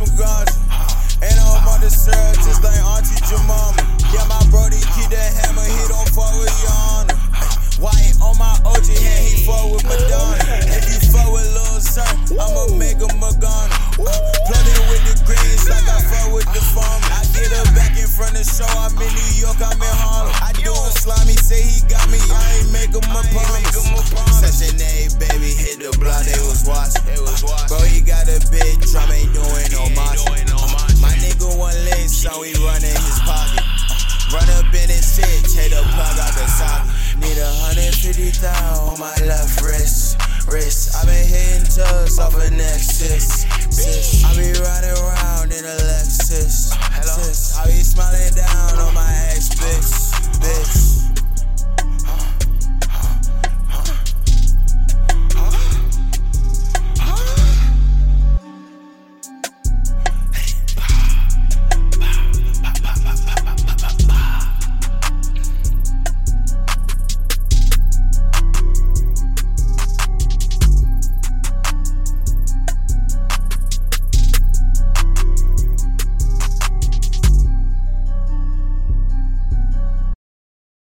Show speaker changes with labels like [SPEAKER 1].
[SPEAKER 1] And I'm on the syrup just like Auntie Jemima. Yeah, my brody keep that hammer, he don't fuck with your honor. White on my OG hand, he fuck with Madonna. If you fuck with Lil Sir, I'ma make him a gunner. Uh, Plug it with the greens like I fuck with the farmer. I get her back in front of the show, I'm in New York, I'm in Harlem. Up in shit, take the plug out the socket. Need a hundred fifty thousand on my left wrist. Wrist, I been hitting jugs off of Nexus.